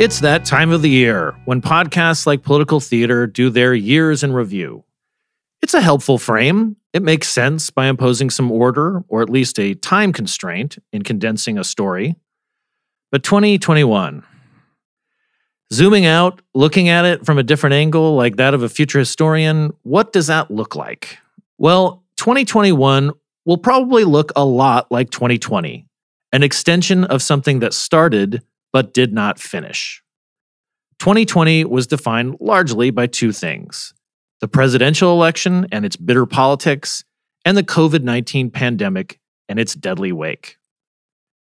It's that time of the year when podcasts like Political Theater do their years in review. It's a helpful frame. It makes sense by imposing some order, or at least a time constraint, in condensing a story. But 2021, zooming out, looking at it from a different angle, like that of a future historian, what does that look like? Well, 2021 will probably look a lot like 2020, an extension of something that started but did not finish. 2020 was defined largely by two things the presidential election and its bitter politics, and the COVID 19 pandemic and its deadly wake.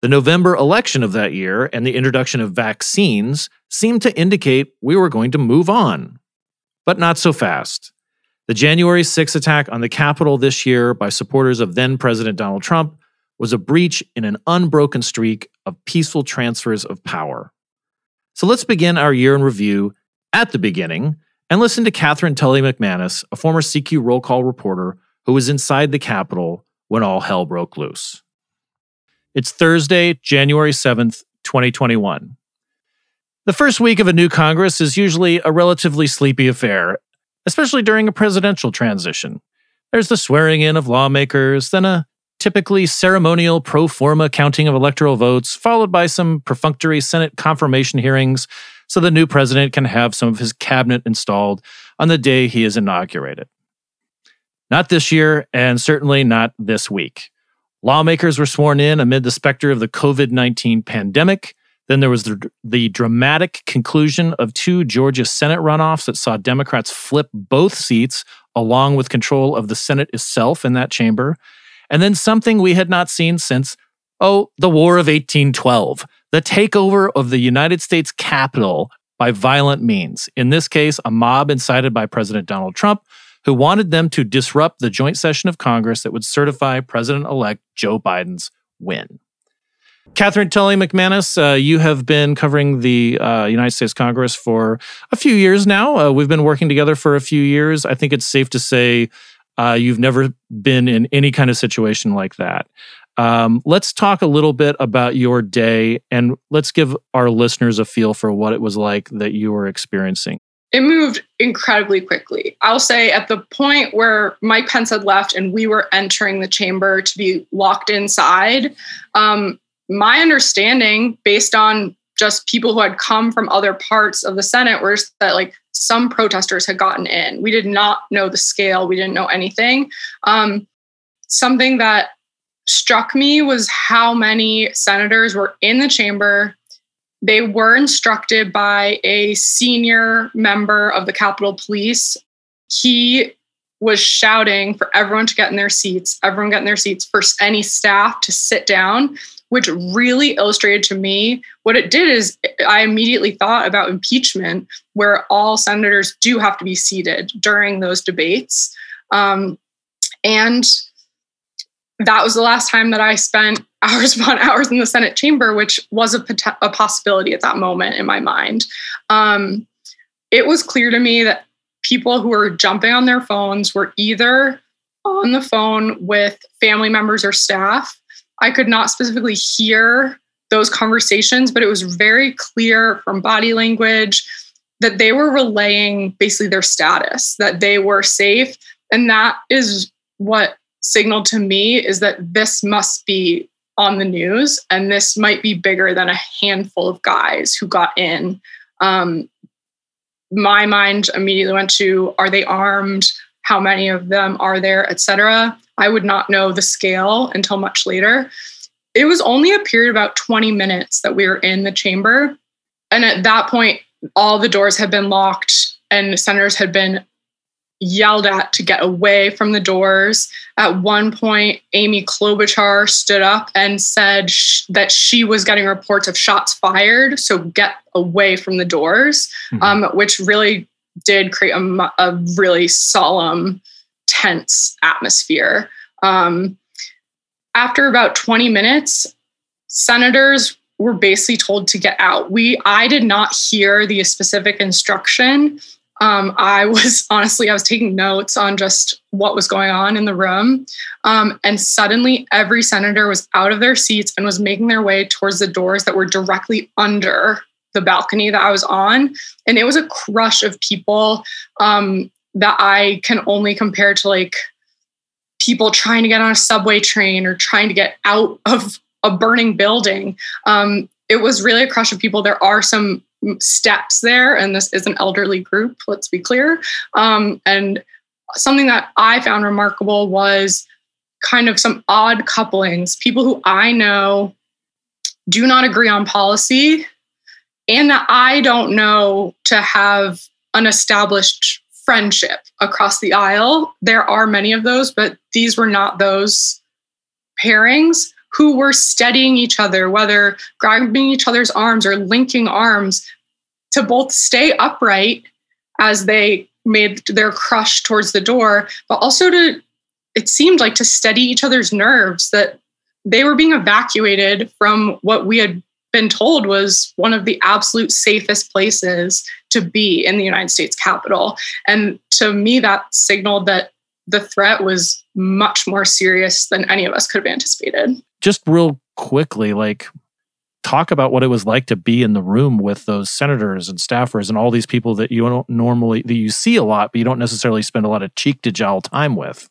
The November election of that year and the introduction of vaccines seemed to indicate we were going to move on. But not so fast. The January 6 attack on the Capitol this year by supporters of then President Donald Trump was a breach in an unbroken streak of peaceful transfers of power. So let's begin our year in review at the beginning and listen to Katherine Tully McManus, a former CQ roll call reporter who was inside the Capitol when all hell broke loose. It's Thursday, January 7th, 2021. The first week of a new Congress is usually a relatively sleepy affair, especially during a presidential transition. There's the swearing in of lawmakers, then a typically ceremonial pro forma counting of electoral votes, followed by some perfunctory Senate confirmation hearings so the new president can have some of his cabinet installed on the day he is inaugurated. Not this year, and certainly not this week. Lawmakers were sworn in amid the specter of the COVID 19 pandemic. Then there was the, the, dramatic conclusion of two Georgia Senate runoffs that saw Democrats flip both seats, along with control of the Senate itself in that chamber and then something we had not seen since, oh, the War of 1812, the takeover of the United States Capitol by violent means. In this case, a mob incited by President Donald Trump, who wanted them to disrupt the joint session of Congress that would certify President elect Joe Biden's win. Katherine Tully McManus, uh, you have been covering the uh, United States Congress for a few years now. Uh, we've been working together for a few years. I think it's safe to say uh, you've never been in any kind of situation like that. Um, let's talk a little bit about your day and let's give our listeners a feel for what it was like that you were experiencing. It moved incredibly quickly. I'll say at the point where Mike Pence had left and we were entering the chamber to be locked inside, um, my understanding, based on just people who had come from other parts of the Senate, was that like some protesters had gotten in. We did not know the scale, we didn't know anything. Um, something that struck me was how many senators were in the chamber. They were instructed by a senior member of the Capitol Police. He was shouting for everyone to get in their seats, everyone get in their seats, for any staff to sit down which really illustrated to me what it did is I immediately thought about impeachment, where all senators do have to be seated during those debates. Um, and that was the last time that I spent hours upon hours in the Senate chamber, which was a, a possibility at that moment in my mind. Um, it was clear to me that people who were jumping on their phones were either on the phone with family members or staff I could not specifically hear those conversations, but it was very clear from body language that they were relaying basically their status, that they were safe. And that is what signaled to me is that this must be on the news and this might be bigger than a handful of guys who got in. Um, my mind immediately went to are they armed? How many of them are there, etc. I would not know the scale until much later. It was only a period about 20 minutes that we were in the chamber. And at that point, all the doors had been locked and senators had been yelled at to get away from the doors. At one point, Amy Klobuchar stood up and said sh- that she was getting reports of shots fired, so get away from the doors, mm-hmm. um, which really did create a, a really solemn, tense atmosphere. Um, after about 20 minutes, senators were basically told to get out. We I did not hear the specific instruction. Um, I was honestly I was taking notes on just what was going on in the room, um, and suddenly every senator was out of their seats and was making their way towards the doors that were directly under the balcony that I was on, and it was a crush of people um, that I can only compare to like people trying to get on a subway train or trying to get out of a burning building. Um, it was really a crush of people. There are some steps there, and this is an elderly group, let's be clear. Um, and something that I found remarkable was kind of some odd couplings, people who I know do not agree on policy, and I don't know to have an established friendship across the aisle. There are many of those, but these were not those pairings who were steadying each other, whether grabbing each other's arms or linking arms to both stay upright as they made their crush towards the door, but also to, it seemed like to steady each other's nerves that they were being evacuated from what we had been told was one of the absolute safest places to be in the United States Capitol. And to me, that signaled that the threat was much more serious than any of us could have anticipated. Just real quickly, like talk about what it was like to be in the room with those senators and staffers and all these people that you don't normally that you see a lot, but you don't necessarily spend a lot of cheek to jowl time with.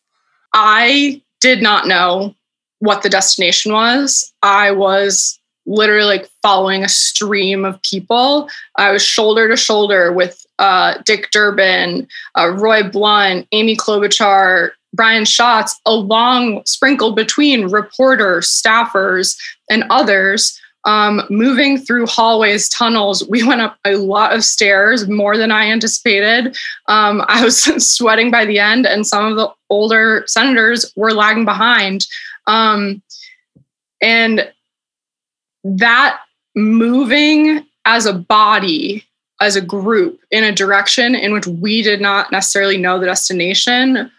I did not know what the destination was. I was literally like following a stream of people. I was shoulder to shoulder with uh, Dick Durbin, uh, Roy Blunt, Amy Klobuchar, Brian Schatz, along sprinkled between reporters, staffers, and others. Um, moving through hallways, tunnels, we went up a lot of stairs, more than I anticipated. Um, I was sweating by the end, and some of the older senators were lagging behind. Um, and that moving as a body, as a group, in a direction in which we did not necessarily know the destination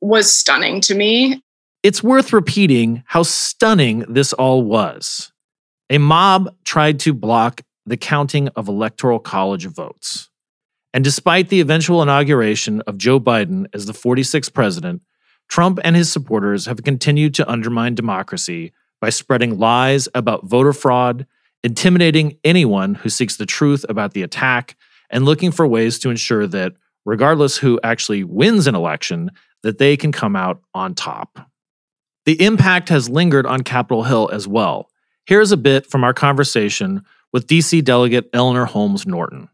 was stunning to me. It's worth repeating how stunning this all was. A mob tried to block the counting of electoral college votes. And despite the eventual inauguration of Joe Biden as the 46th president, Trump and his supporters have continued to undermine democracy by spreading lies about voter fraud, intimidating anyone who seeks the truth about the attack, and looking for ways to ensure that, regardless who actually wins an election, that they can come out on top. The impact has lingered on Capitol Hill as well. Here's a bit from our conversation with DC Delegate Eleanor Holmes Norton.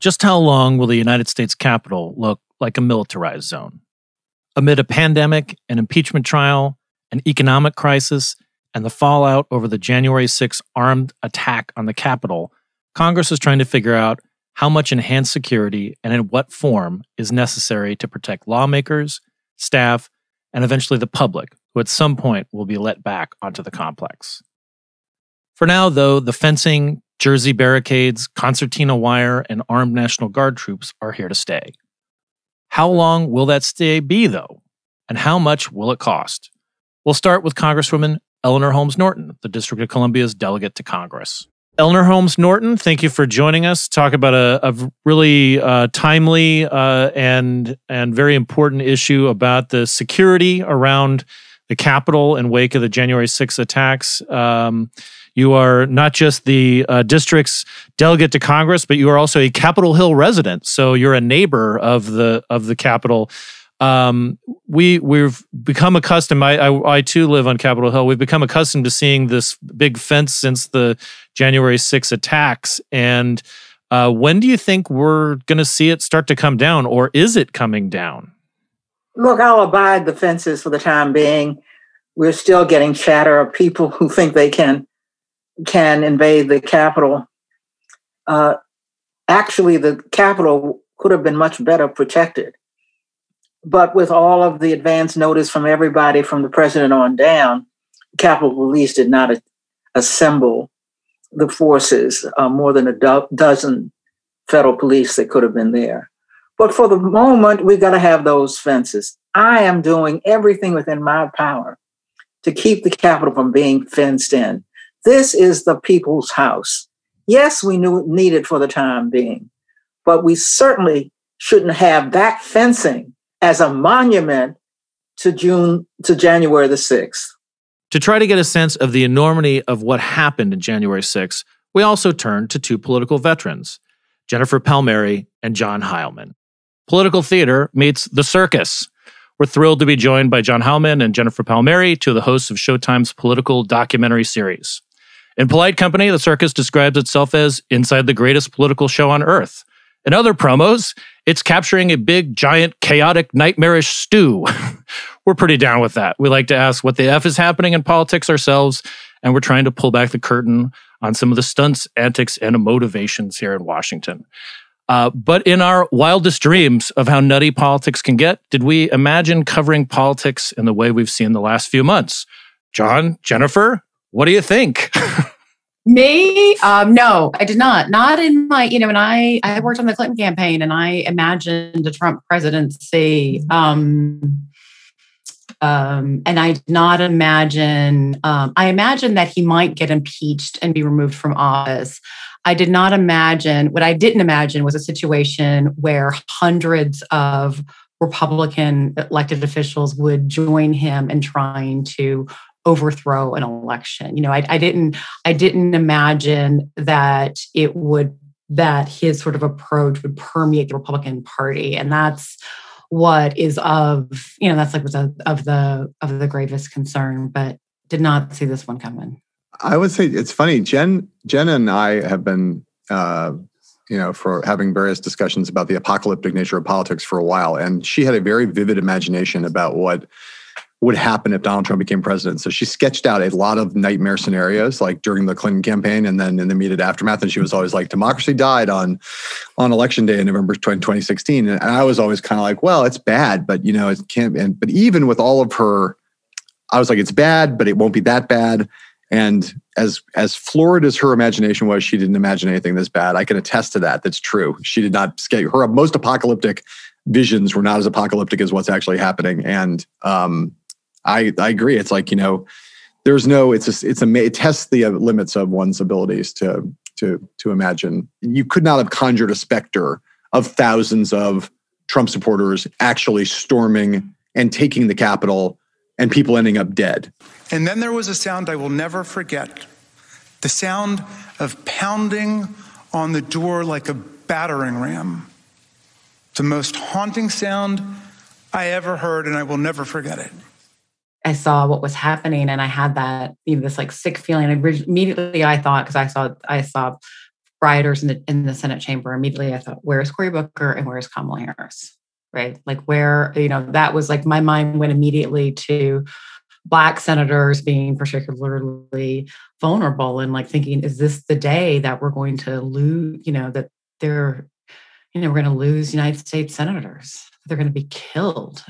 Just how long will the United States Capitol look like a militarized zone? Amid a pandemic, an impeachment trial, an economic crisis, and the fallout over the January 6 armed attack on the Capitol, Congress is trying to figure out how much enhanced security and in what form is necessary to protect lawmakers, staff, and eventually the public, who at some point will be let back onto the complex. For now, though, the fencing, jersey barricades, concertina wire, and armed National Guard troops are here to stay. How long will that stay be, though? And how much will it cost? We'll start with Congresswoman Eleanor Holmes Norton, the District of Columbia's delegate to Congress. Eleanor Holmes Norton, thank you for joining us. Talk about a, a really uh, timely uh, and and very important issue about the security around the Capitol in wake of the January 6th attacks. Um, you are not just the uh, district's delegate to Congress, but you are also a Capitol Hill resident. So you're a neighbor of the of the Capitol um, we we've become accustomed. I, I, I too live on Capitol Hill. We've become accustomed to seeing this big fence since the January 6 attacks. And uh, when do you think we're going to see it start to come down, or is it coming down? Look, I'll abide the fences for the time being. We're still getting chatter of people who think they can can invade the Capitol. Uh, actually, the Capitol could have been much better protected But with all of the advance notice from everybody, from the president on down, Capitol Police did not a- assemble the forces, uh, more than a do- dozen federal police that could have been there. But for the moment, we've got to have those fences. I am doing everything within my power to keep the Capitol from being fenced in. This is the people's house. Yes, we knew it for the time being, but we certainly shouldn't have that fencing as a monument to June to January the 6th. To try to get a sense of the enormity of what happened in January 6th, we also turned to two political veterans, Jennifer Palmieri and John Heilemann. Political theater meets the circus. We're thrilled to be joined by John Heilemann and Jennifer Palmieri, two of the hosts of Showtime's political documentary series. In polite company, the circus describes itself as inside the greatest political show on earth. In other promos, it's capturing a big, giant, chaotic, nightmarish stew. we're pretty down with that. We like to ask what the F is happening in politics ourselves, and we're trying to pull back the curtain on some of the stunts, antics, and motivations here in Washington. Uh, but in our wildest dreams of how nutty politics can get, did we imagine covering politics in the way we've seen the last few months? John, Jennifer, what do you think? Me? Um, no, I did not. Not in my, you know, and I I worked on the Clinton campaign and I imagined a Trump presidency. Um, um, and I did not imagine, um, I imagined that he might get impeached and be removed from office. I did not imagine, what I didn't imagine was a situation where hundreds of Republican elected officials would join him in trying to overthrow an election. You know, I, I didn't I didn't imagine that it would that his sort of approach would permeate the Republican Party, and that's what is of you know that's like a, of the of the gravest concern. But did not see this one coming. I would say it's funny. Jen Jen and I have been. Uh, you know, for having various discussions about the apocalyptic nature of politics for a while. And she had a very vivid imagination about what would happen if Donald Trump became president. So she sketched out a lot of nightmare scenarios, like during the Clinton campaign, and then in the immediate aftermath. And she was always like, "Democracy died on on election day in November 2016." And I was always kind of like, "Well, it's bad, but you know, it can't." And but even with all of her, I was like, "It's bad, but it won't be that bad." And as as florid as her imagination was, she didn't imagine anything this bad. I can attest to that. That's true. She did not scale her most apocalyptic visions were not as apocalyptic as what's actually happening. And um, I I agree. It's like you know, there's no. It's a, it's a it tests the uh, limits of one's abilities to to to imagine. You could not have conjured a specter of thousands of Trump supporters actually storming and taking the Capitol, and people ending up dead. And then there was a sound I will never forget: the sound of pounding on the door like a battering ram. The most haunting sound I ever heard, and I will never forget it. I saw what was happening and I had that, you know, this like sick feeling. And immediately I thought, because I saw I saw rioters in the in the Senate chamber, immediately I thought, where's Cory Booker and where's Kamala Harris? Right. Like where, you know, that was like my mind went immediately to black senators being particularly vulnerable and like thinking, is this the day that we're going to lose, you know, that they're, you know, we're going to lose United States senators. They're going to be killed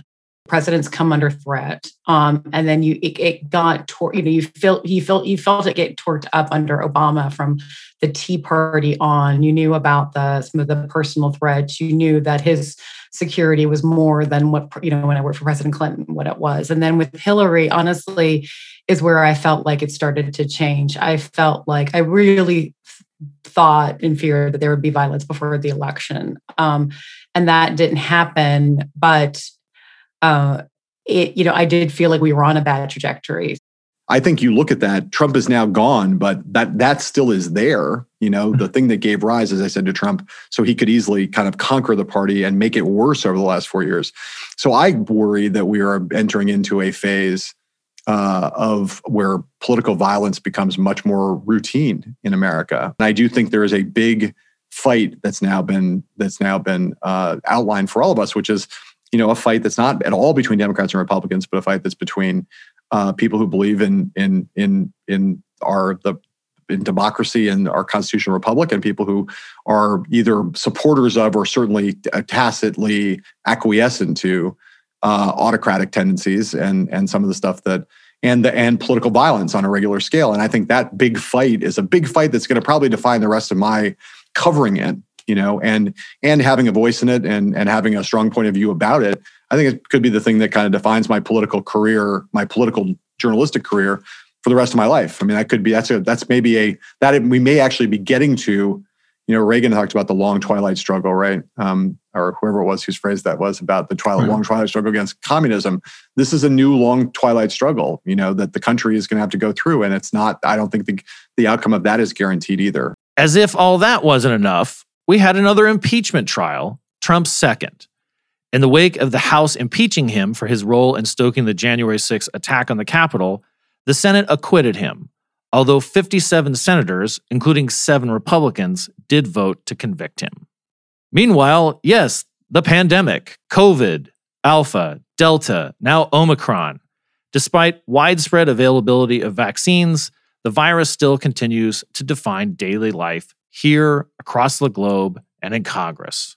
presidents come under threat um, and then you it, it got tor- you know you felt you felt you felt it get torqued up under obama from the tea party on. You knew about the some of the personal threats. You knew that his security was more than what you know when i worked for president clinton what it was. And then with hillary honestly is where i felt like it started to change. I felt like i really thought and feared that there would be violence before the election um, and that didn't happen but uh, it, you know, I did feel like we were on a bad trajectory. I think you look at that, Trump is now gone, but that that still is there. You know, the thing that gave rise, as I said to Trump, so he could easily kind of conquer the party and make it worse over the last four years. So I worry that we are entering into a phase uh, of where political violence becomes much more routine in America. And I do think there is a big fight that's now been that's now been uh, outlined for all of us, which is you know, a fight that's not at all between Democrats and Republicans, but a fight that's between uh, people who believe in in in in our the in democracy and our constitutional republic, and people who are either supporters of or certainly tacitly acquiescent to uh, autocratic tendencies and and some of the stuff that and the and political violence on a regular scale. And I think that big fight is a big fight that's going to probably define the rest of my covering it. You know, and and having a voice in it and and having a strong point of view about it. I think it could be the thing that kind of defines my political career, my political journalistic career for the rest of my life. I mean, that could be that's a that's maybe a that we may actually be getting to. You know, Reagan talked about the long twilight struggle, right? Um, or whoever it was whose phrase that was about the twilight, long twilight struggle against communism. This is a new long twilight struggle, you know, that the country is going to have to go through, and it's not. I don't think the the outcome of that is guaranteed either. As if all that wasn't enough, we had another impeachment trial, Trump's second. In the wake of the House impeaching him for his role in stoking the January 6th attack on the Capitol, the Senate acquitted him, although 57 senators, including seven Republicans, did vote to convict him. Meanwhile, yes, the pandemic, COVID, Alpha, Delta, now Omicron. Despite widespread availability of vaccines, the virus still continues to define daily life here, across the globe, and in Congress.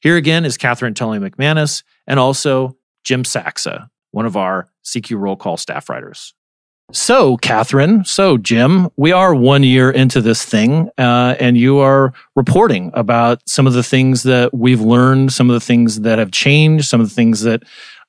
Here again is Katherine Tully McManus and also Jim Saksa, one of our CQ roll call staff writers. So, Katherine, so Jim, we are one year into this thing, uh, and you are reporting about some of the things that we've learned, some of the things that have changed, some of the things that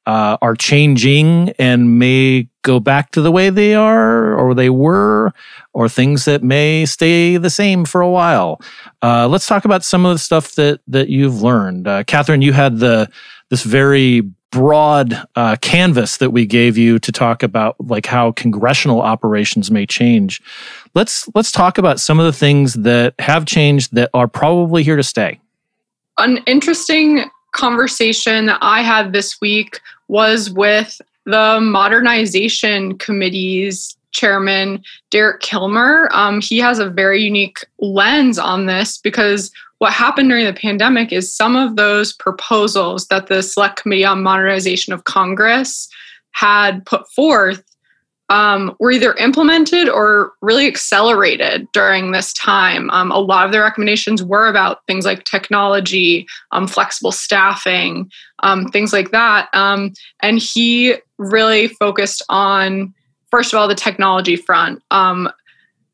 uh, are changing and may go back to the way they are or they were, or things that may stay the same for a while. Uh, let's talk about some of the stuff that that you've learned. Uh, Katherine, you had the this very broad uh, canvas that we gave you to talk about like how congressional operations may change. Let's let's talk about some of the things that have changed that are probably here to stay. An interesting conversation that I had this week was with the modernization committee's chairman derek kilmer. Um, he has a very unique lens on this because what happened during the pandemic is some of those proposals that the Select Committee on Modernization of Congress had put forth um, were either implemented or really accelerated during this time. Um, a lot of the recommendations were about things like technology, um, flexible staffing, um, things like that. Um, and he really focused on, first of all, the technology front. Um,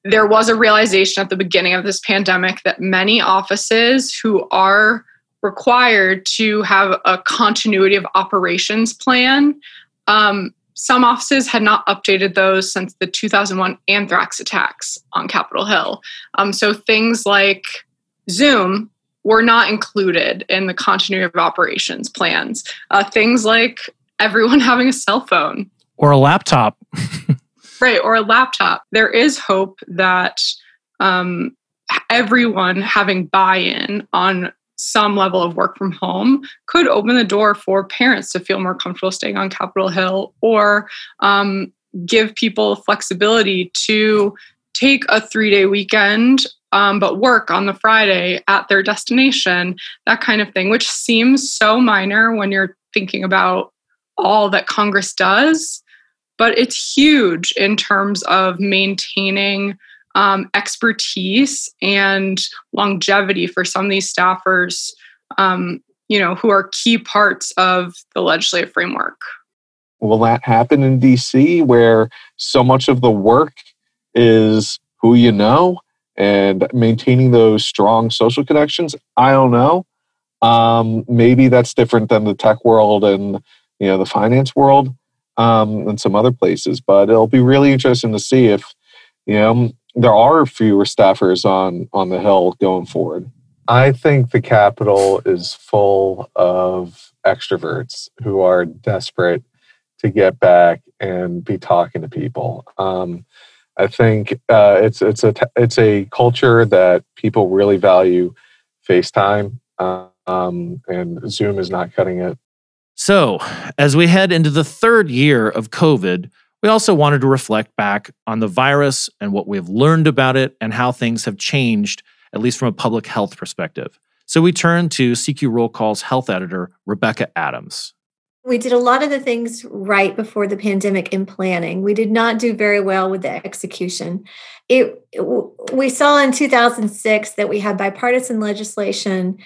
there was a realization at the beginning of this pandemic that many offices who are required to have a continuity of operations plan um, some offices had not updated those since the 2001 anthrax attacks on capitol hill. Um, so things like zoom were not included in the continuity of operations plans. Uh, things like everyone having a cell phone. Or a laptop. Right or a laptop. There is hope that um, everyone having buy-in on some level of work from home could open the door for parents to feel more comfortable staying on capitol hill or um, give people flexibility to take a three-day weekend um, but work on the friday at their destination that kind of thing which seems so minor when you're thinking about all that congress does but it's huge in terms of maintaining um, expertise and longevity for some of these staffers um, you know who are key parts of the legislative framework will that happen in dc where so much of the work is who you know and maintaining those strong social connections i don't know um, maybe that's different than the tech world and you know the finance world um, and some other places. But it'll be really interesting to see if you know there are fewer staffers on on the hill going forward. I think the Capitol is full of extroverts who are desperate to get back and be talking to people. Um, I think uh, it's it's a it's a culture that people really value FaceTime, um, and Zoom is not cutting it. So, as we head into the third year of COVID, we also wanted to reflect back on the virus and what we've learned about it and how things have changed, at least from a public health perspective. So we turn to CQ Roll Call's health editor, Rebecca Adams. We did a lot of the things right before the pandemic in planning. We did not do very well with the execution. It, we saw in 2006 that we had bipartisan legislation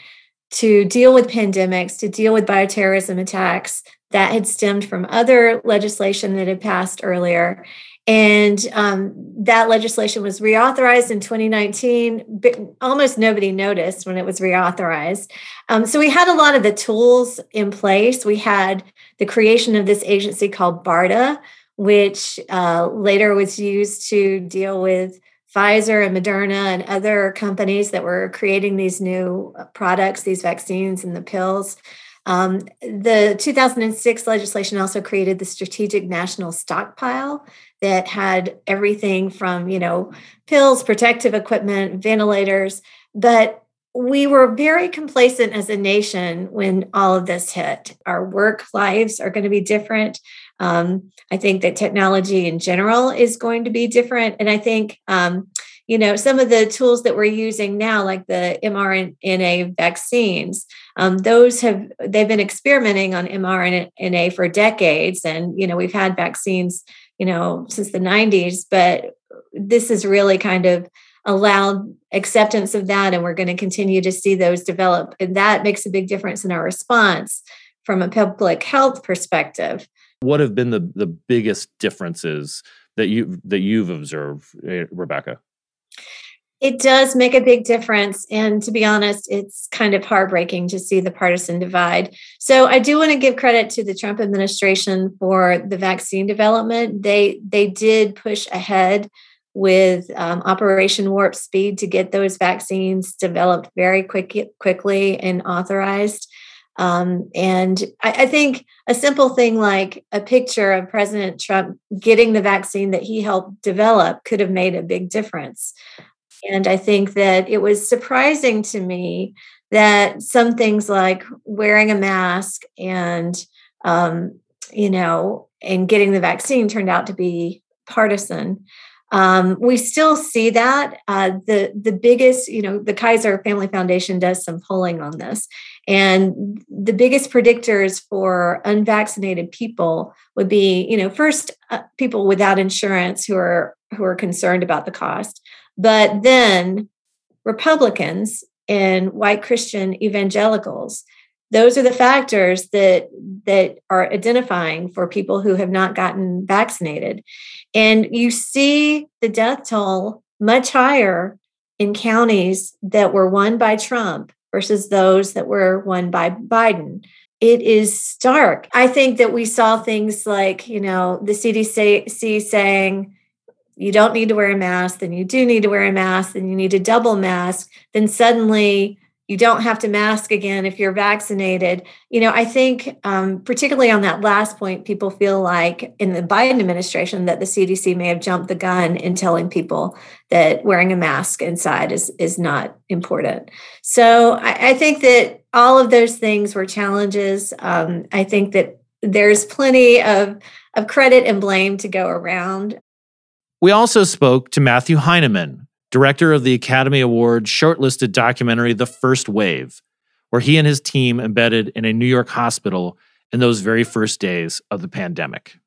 to deal with pandemics, to deal with bioterrorism attacks that had stemmed from other legislation that had passed earlier. And um, that legislation was reauthorized in 2019. But almost nobody noticed when it was reauthorized. Um, so we had a lot of the tools in place. We had the creation of this agency called BARDA, which uh, later was used to deal with Pfizer and Moderna and other companies that were creating these new products, these vaccines and the pills. Um, the 2006 legislation also created the Strategic National Stockpile that had everything from, you know, pills, protective equipment, ventilators. But we were very complacent as a nation when all of this hit. Our work lives are going to be different. Um, I think that technology in general is going to be different. And I think, um, you know, some of the tools that we're using now, like the mRNA vaccines, um, those have they've been experimenting on mRNA for decades, and you know, we've had vaccines, you know, since the 90s, but this is really kind of allowed acceptance of that, and we're going to continue to see those develop, and that makes a big difference in our response from a public health perspective. What have been the the biggest differences that you that you've observed, eh, Rebecca? It does make a big difference. And to be honest, it's kind of heartbreaking to see the partisan divide. So I do want to give credit to the Trump administration for the vaccine development. They they did push ahead with um, Operation Warp Speed to get those vaccines developed very quick, quickly and authorized. Um, and I, I, think a simple thing like a picture of President Trump getting the vaccine that he helped develop could have made a big difference. And I think that it was surprising to me that some things like wearing a mask and, um, you know, and getting the vaccine turned out to be partisan. Um, we still see that. Uh, the the biggest, you know, the Kaiser Family Foundation does some polling on this, and the biggest predictors for unvaccinated people would be, you know, first uh, people without insurance who are who are concerned about the cost, but then Republicans and white Christian evangelicals. Those are the factors that that are identifying for people who have not gotten vaccinated. And you see the death toll much higher in counties that were won by Trump versus those that were won by Biden. It is stark. I think that we saw things like, you know, the CDC saying, you don't need to wear a mask, then you do need to wear a mask, then you need a double mask, then suddenly you don't have to mask again if you're vaccinated. You know, I think, um, particularly on that last point, people feel like in the Biden administration that the CDC may have jumped the gun in telling people that wearing a mask inside is is not important. So I, I think that all of those things were challenges. Um, I think that there's plenty of of credit and blame to go around. We also spoke to Matthew Heineman, director of the Academy Award shortlisted documentary The First Wave, where he and his team embedded in a New York hospital in those very first days of the pandemic.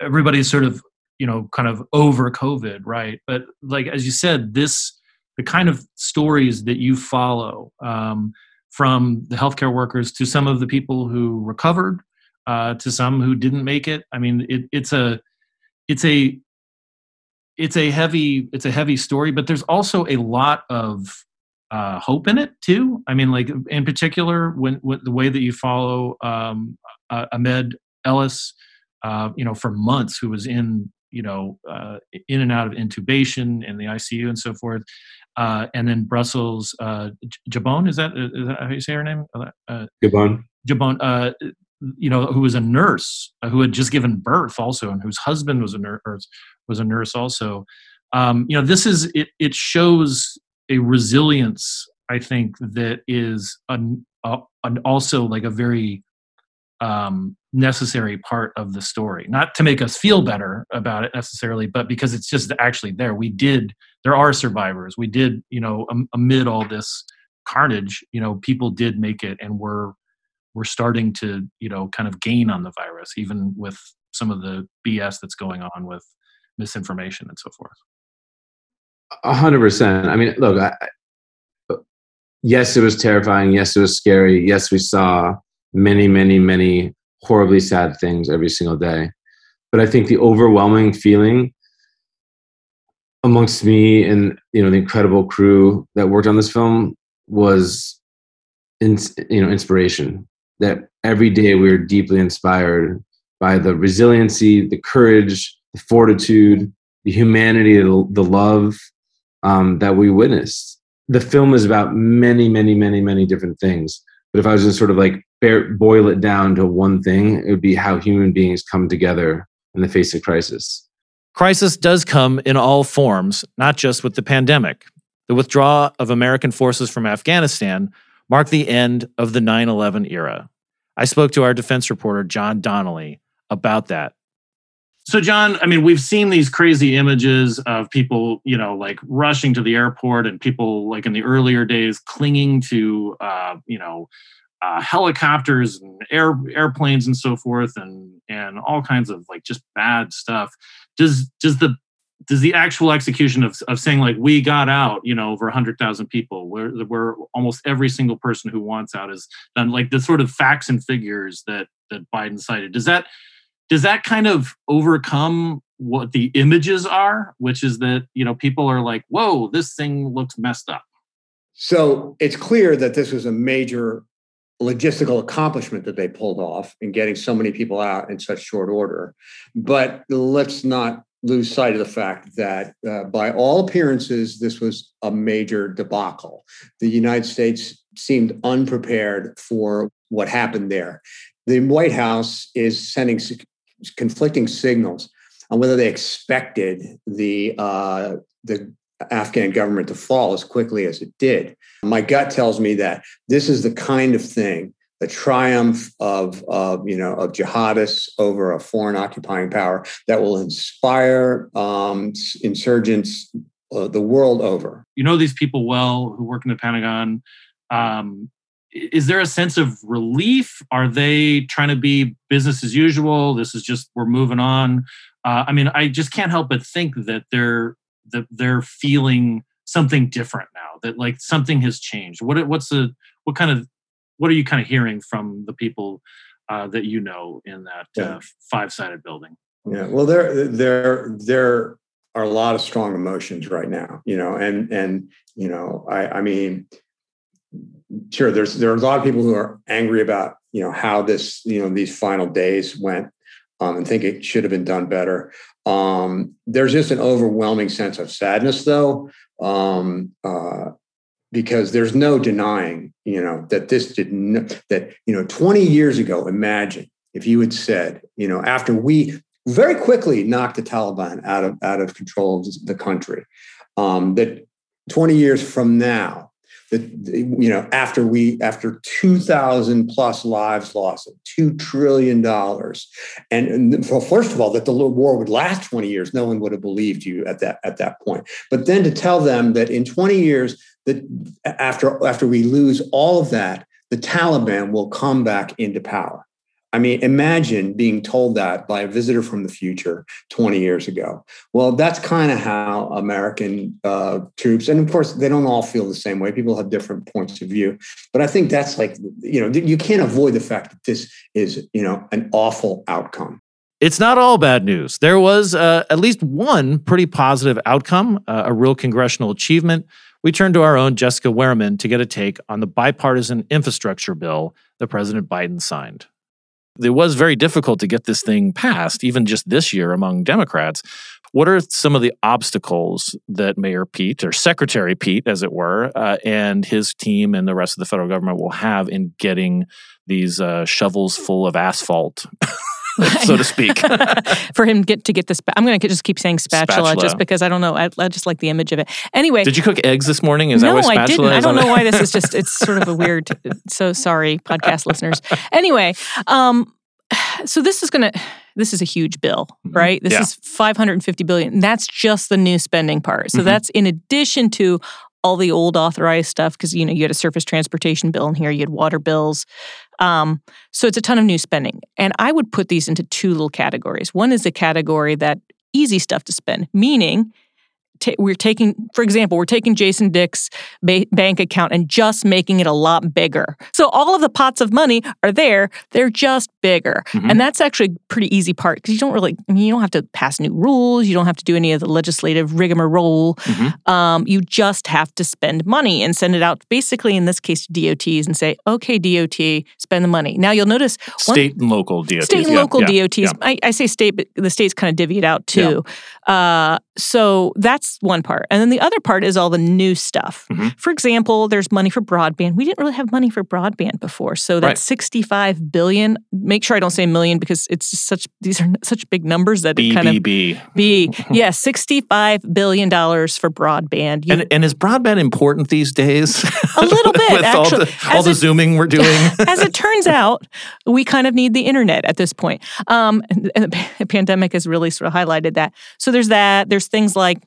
Everybody's sort of, you know, kind of over COVID, right? But like as you said, this the kind of stories that you follow um, from the healthcare workers to some of the people who recovered, uh, to some who didn't make it. I mean, it, it's a it's a it's a heavy it's a heavy story but there's also a lot of uh, hope in it too. I mean like in particular when, when the way that you follow um, uh, ahmed ellis uh, you know for months who was in you know uh, in and out of intubation in the icu and so forth uh, and then brussels uh, jabon is that, is that how you say her name? Uh, jabon. Jabon you know, who was a nurse uh, who had just given birth also, and whose husband was a nurse was a nurse also. Um, you know, this is it. It shows a resilience, I think, that is an, uh, an also like a very um, necessary part of the story. Not to make us feel better about it necessarily, but because it's just actually there. We did. There are survivors. We did. You know, amid all this carnage, you know, people did make it, and were we're starting to you know kind of gain on the virus even with some of the bs that's going on with misinformation and so forth. A hundred percent. I mean look I, yes it was terrifying. Yes it was scary. Yes we saw many many many horribly sad things every single day. But I think the overwhelming feeling amongst me and you know the incredible crew that worked on this film was in, you know inspiration that every day we were deeply inspired by the resiliency the courage the fortitude the humanity the, the love um, that we witnessed. The film is about many many many many different things. But if i was to sort of like bear, boil it down to one thing it would be how human beings come together in the face of crisis. Crisis does come in all forms, not just with the pandemic. The withdrawal of American forces from Afghanistan marked the end of the 9 11 era. I spoke to our defense reporter, John Donnelly, about that. So, John, I mean, we've seen these crazy images of people, you know, like rushing to the airport and people, like in the earlier days, clinging to, uh, you know, uh, helicopters and air airplanes and so forth, and and all kinds of like just bad stuff does does the does the actual execution of, of saying like we got out you know over 100000 people where where almost every single person who wants out is done like the sort of facts and figures that that biden cited does that does that kind of overcome what the images are which is that you know people are like whoa this thing looks messed up so it's clear that this was a major logistical accomplishment that they pulled off in getting so many people out in such short order. But let's not lose sight of the fact that, uh, by all appearances, this was a major debacle. The United States seemed unprepared for what happened there. The White House is sending conflicting signals on whether they expected the uh, the Afghan government to fall as quickly as it did. My gut tells me that this is the kind of thing, the triumph of, of you know of jihadists over a foreign occupying power that will inspire um, insurgents uh, the world over. You know these people well who work in the Pentagon. Um, is there a sense of relief? Are they trying to be business as usual? This is just we're moving on. Uh, I mean, I just can't help but think that they're that they're feeling something different now that like something has changed what what's the what kind of what are you kind of hearing from the people uh, that you know in that yeah. uh, five-sided building yeah well there there there are a lot of strong emotions right now you know and and you know i i mean sure there's there are a lot of people who are angry about you know how this you know these final days went um, and think it should have been done better. Um, there's just an overwhelming sense of sadness, though, um, uh, because there's no denying, you know, that this did not, that you know, 20 years ago. Imagine if you had said, you know, after we very quickly knocked the Taliban out of out of control of the country, um, that 20 years from now that you know after we after 2000 plus lives lost 2 trillion dollars and, and well, first of all that the war would last 20 years no one would have believed you at that at that point but then to tell them that in 20 years that after after we lose all of that the taliban will come back into power I mean, imagine being told that by a visitor from the future 20 years ago. Well, that's kind of how American uh, troops, and of course, they don't all feel the same way. People have different points of view. But I think that's like, you know, you can't avoid the fact that this is, you know, an awful outcome. It's not all bad news. There was uh, at least one pretty positive outcome, uh, a real congressional achievement. We turned to our own Jessica Wehrman to get a take on the bipartisan infrastructure bill that President Biden signed it was very difficult to get this thing passed, even just this year among Democrats. What are some of the obstacles that Mayor Pete, or Secretary Pete, as it were, uh, and his team and the rest of the federal government will have in getting these uh, shovels full of asphalt? so to speak. For him get to get this, I'm going to just keep saying spatula, spatula, just because I don't know. I, I, just like the image of it. Anyway, did you cook eggs this morning? Is no, that why spatula I didn't. I don't know why this is just. It's sort of a weird. So sorry, podcast listeners. Anyway, um, so this is going to this is a huge bill mm-hmm. right this yeah. is 550 billion that's just the new spending part so mm-hmm. that's in addition to all the old authorized stuff because you know you had a surface transportation bill in here you had water bills. Um, so it's a ton of new spending. And i would put these into two little categories. One is a category that easy stuff to spend meaning ta- we're taking, for example, we're taking Jason Dick's ba- bank account and just making it a lot bigger. So all of the pots of money are there; they're just bigger, Mhm. and that's actually a pretty easy part because you don't really, I mean, you don't have to pass new rules, you don't have to do any of the legislative rigmarole. Um, you just have to spend money and send it out, basically in this case, to DOTs, and say, "Okay, DOT, spend the money." Now you'll notice one- State and local DOTs. State and yeah, local yeah, DOTs. yeah. I, I say state, but the states kind of divvy it out too. Uh, so that's one part. And then the other part is all the new stuff. Mm-hmm. For example, there's money for broadband. We didn't really have money for broadband before. So Right. that's 65 billion. Make sure I don't say million because it's just such these are such big numbers that it kind of BBB. be yeah, 65 billion dollars for broadband. You- And, and is broadband important these days? a little bit With all actually. the, all the it- zooming we're doing. As it turns out, we kind of need the internet at this point. Um, and, and the pandemic has really sort of highlighted that. So there's that. There's things like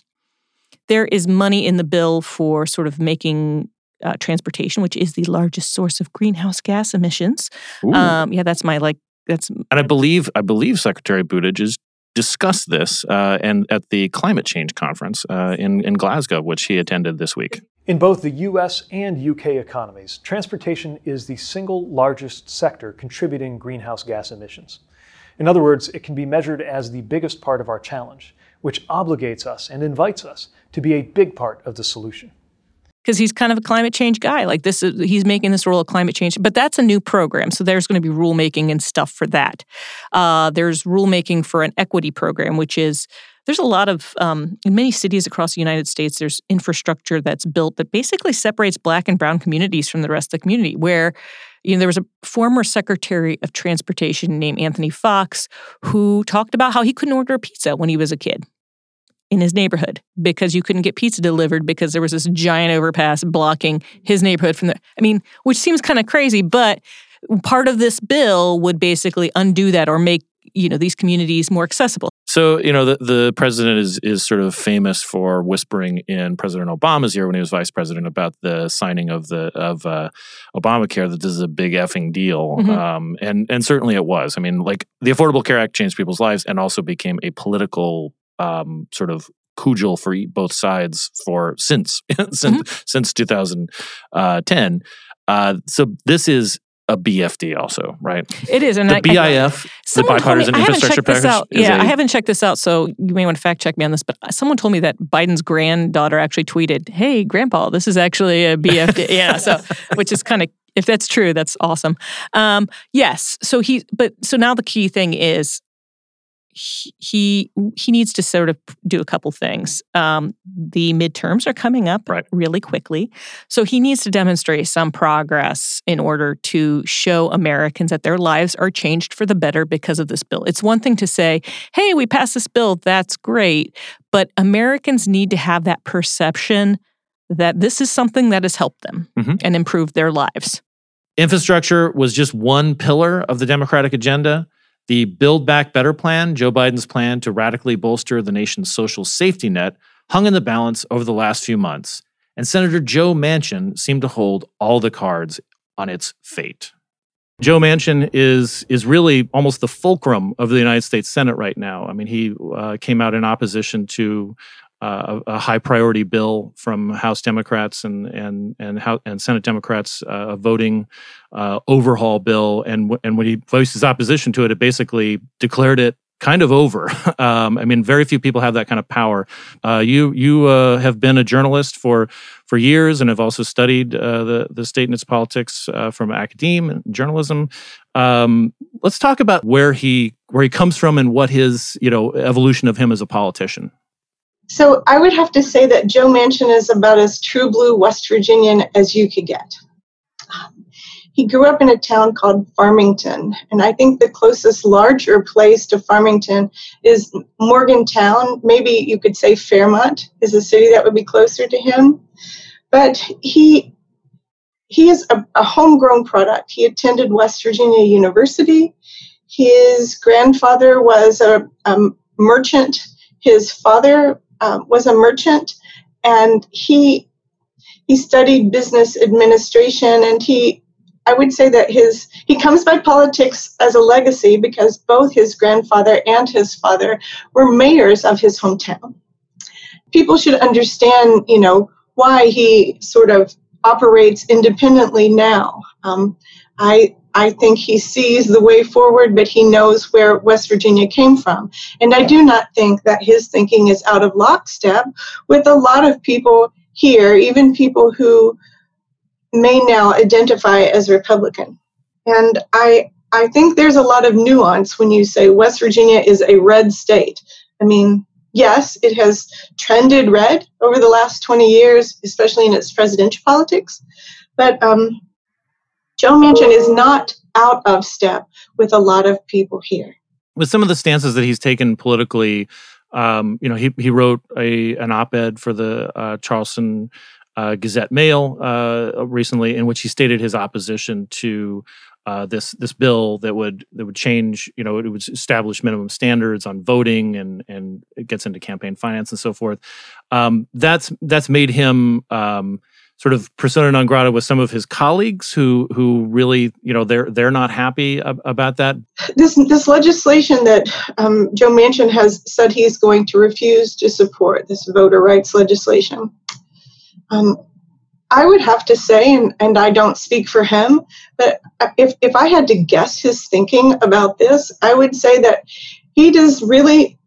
there is money in the bill for sort of making uh, transportation, which is the largest source of greenhouse gas emissions. Um, yeah, that's my like. That's And I believe I believe Secretary Buttigieg has discussed this uh, and at the climate change conference uh, in in Glasgow, which he attended this week. In both the US and UK economies, transportation is the single largest sector contributing greenhouse gas emissions. In other words, it can be measured as the biggest part of our challenge, which obligates us and invites us to be a big part of the solution. because he's kind of a climate change guy. Like this is he's making this role of climate change, but that's a new program. So there's going to be rulemaking and stuff for that. Uh, there's rulemaking for an equity program, which is there's a lot of um, in many cities across the United States. There's infrastructure that's built that basically separates Black and Brown communities from the rest of the community. Where you know there was a former Secretary of Transportation named Anthony Foxx who talked about how he couldn't order a pizza when he was a kid in his neighborhood because you couldn't get pizza delivered because there was this giant overpass blocking his neighborhood from the I mean, which seems kind of crazy, but part of this bill would basically undo that or make, you know, these communities more accessible. So you know the the president is is sort of famous for whispering in President Obama's ear when he was vice president about the signing of the of uh, Obamacare that this is a big effing deal, Mhm. um, and and certainly it was. I mean, like the Affordable Care Act changed people's lives and also became a political um, sort of cudgel for both sides for since since since 2010. Uh, so this is a BFD also, right? It is, and the I- I- BIF, the told me- bipartisan I haven't infrastructure package. Yeah, I haven't checked this out, so you may want to fact check me on this. But someone told me that Biden's granddaughter actually tweeted, "Hey, Grandpa, this is actually a BFD." yeah, so which is kind of if that's true, that's awesome. Um, yes, so he, but so now the key thing is he he, needs to sort of do a couple things. Um, the midterms are coming up really quickly, so he needs to demonstrate some progress in order to show Americans that their lives are changed for the better because of this bill. It's one thing to say, "Hey, we passed this bill, that's great," but Americans need to have that perception that this is something that has helped them Mhm. and improved their lives. Infrastructure was just one pillar of the Democratic agenda. The Build Back Better plan, Joe Biden's plan to radically bolster the nation's social safety net, hung in the balance over the last few months. And Senator Joe Manchin seemed to hold all the cards on its fate. Joe Manchin is is really almost the fulcrum of the United States Senate right now. I mean, he uh, came out in opposition to uh, a, a high priority bill from House Democrats and and and House, and Senate Democrats, uh, a voting uh, overhaul bill, and w- and when he voiced his opposition to it, it basically declared it kind of over. um, I mean, very few people have that kind of power. Uh, you you uh, have been a journalist for for years and have also studied the the state and its politics from academia and journalism. Um, let's talk about where he where he comes from and what his you know evolution of him as a politician. So I would have to say that Joe Manchin is about as true blue West Virginian as you could get. Um, He grew up in a town called Farmington, and I think the closest larger place to Farmington is Morgantown. Maybe you could say Fairmont is a city that would be closer to him. But he he is a, a homegrown product. He attended West Virginia University. His grandfather was a, a merchant. His father um, was a merchant, and he he studied business administration. And he, I would say that his he comes by politics as a legacy because both his grandfather and his father were mayors of his hometown. people should understand, you know, why he sort of operates independently now. Um, I I think he sees the way forward, but he knows where West Virginia came from. And I do not think that his thinking is out of lockstep with a lot of people here, even people who may now identify as Republican. And I I think there's a lot of nuance when you say West Virginia is a red state. I mean, yes, it has trended red over the last 20 years, especially in its presidential politics. But um, Joe Manchin is not out of step with a lot of people here. With some of the stances that he's taken politically, um, you know, he he wrote a an op-ed for the uh, Charleston uh, Gazette Mail uh, recently, in which he stated his opposition to uh, this this bill that would that would change, you know, it would establish minimum standards on voting and and it gets into campaign finance and so forth. Um, that's that's made him um, sort of persona non grata with some of his colleagues who who really, you know, they're they're not happy ab- about that. This this legislation that um, Joe Manchin has said he's going to refuse to support this voter rights legislation. Um, I would have to say, and, and I don't speak for him, but if, if I had to guess his thinking about this, I would say that he does really,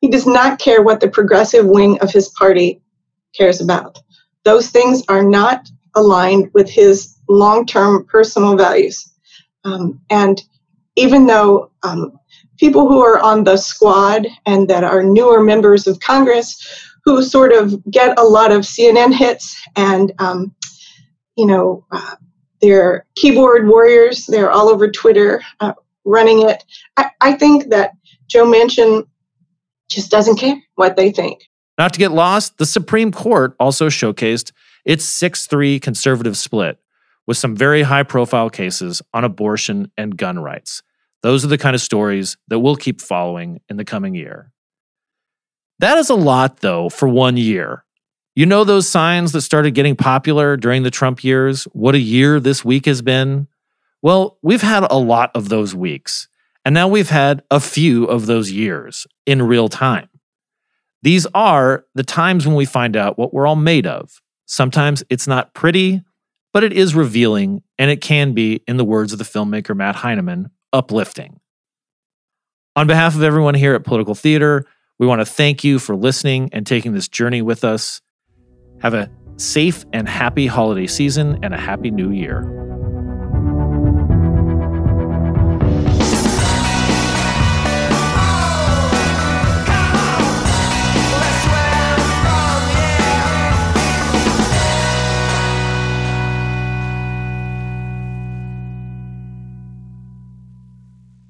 he does not care what the progressive wing of his party cares about. Those things are not aligned with his long term personal values. Um, and even though um, people who are on the squad and that are newer members of Congress who sort of get a lot of CNN hits and, um, you know, uh, they're keyboard warriors. They're all over Twitter uh, running it. I, I think that Joe Manchin just doesn't care what they think. Not to get lost, the Supreme Court also showcased its 6 3 conservative split with some very high profile cases on abortion and gun rights. Those are the kind of stories that we'll keep following in the coming year. That is a lot, though, for one year. You know those signs that started getting popular during the Trump years? What a year this week has been? Well, we've had a lot of those weeks, and now we've had a few of those years in real time. These are the times when we find out what we're all made of. Sometimes it's not pretty, but it is revealing, and it can be, in the words of the filmmaker Matt Heineman, uplifting. On behalf of everyone here at Political Theater, we want to thank you for listening and taking this journey with us. Have a safe and happy holiday season and a happy new year.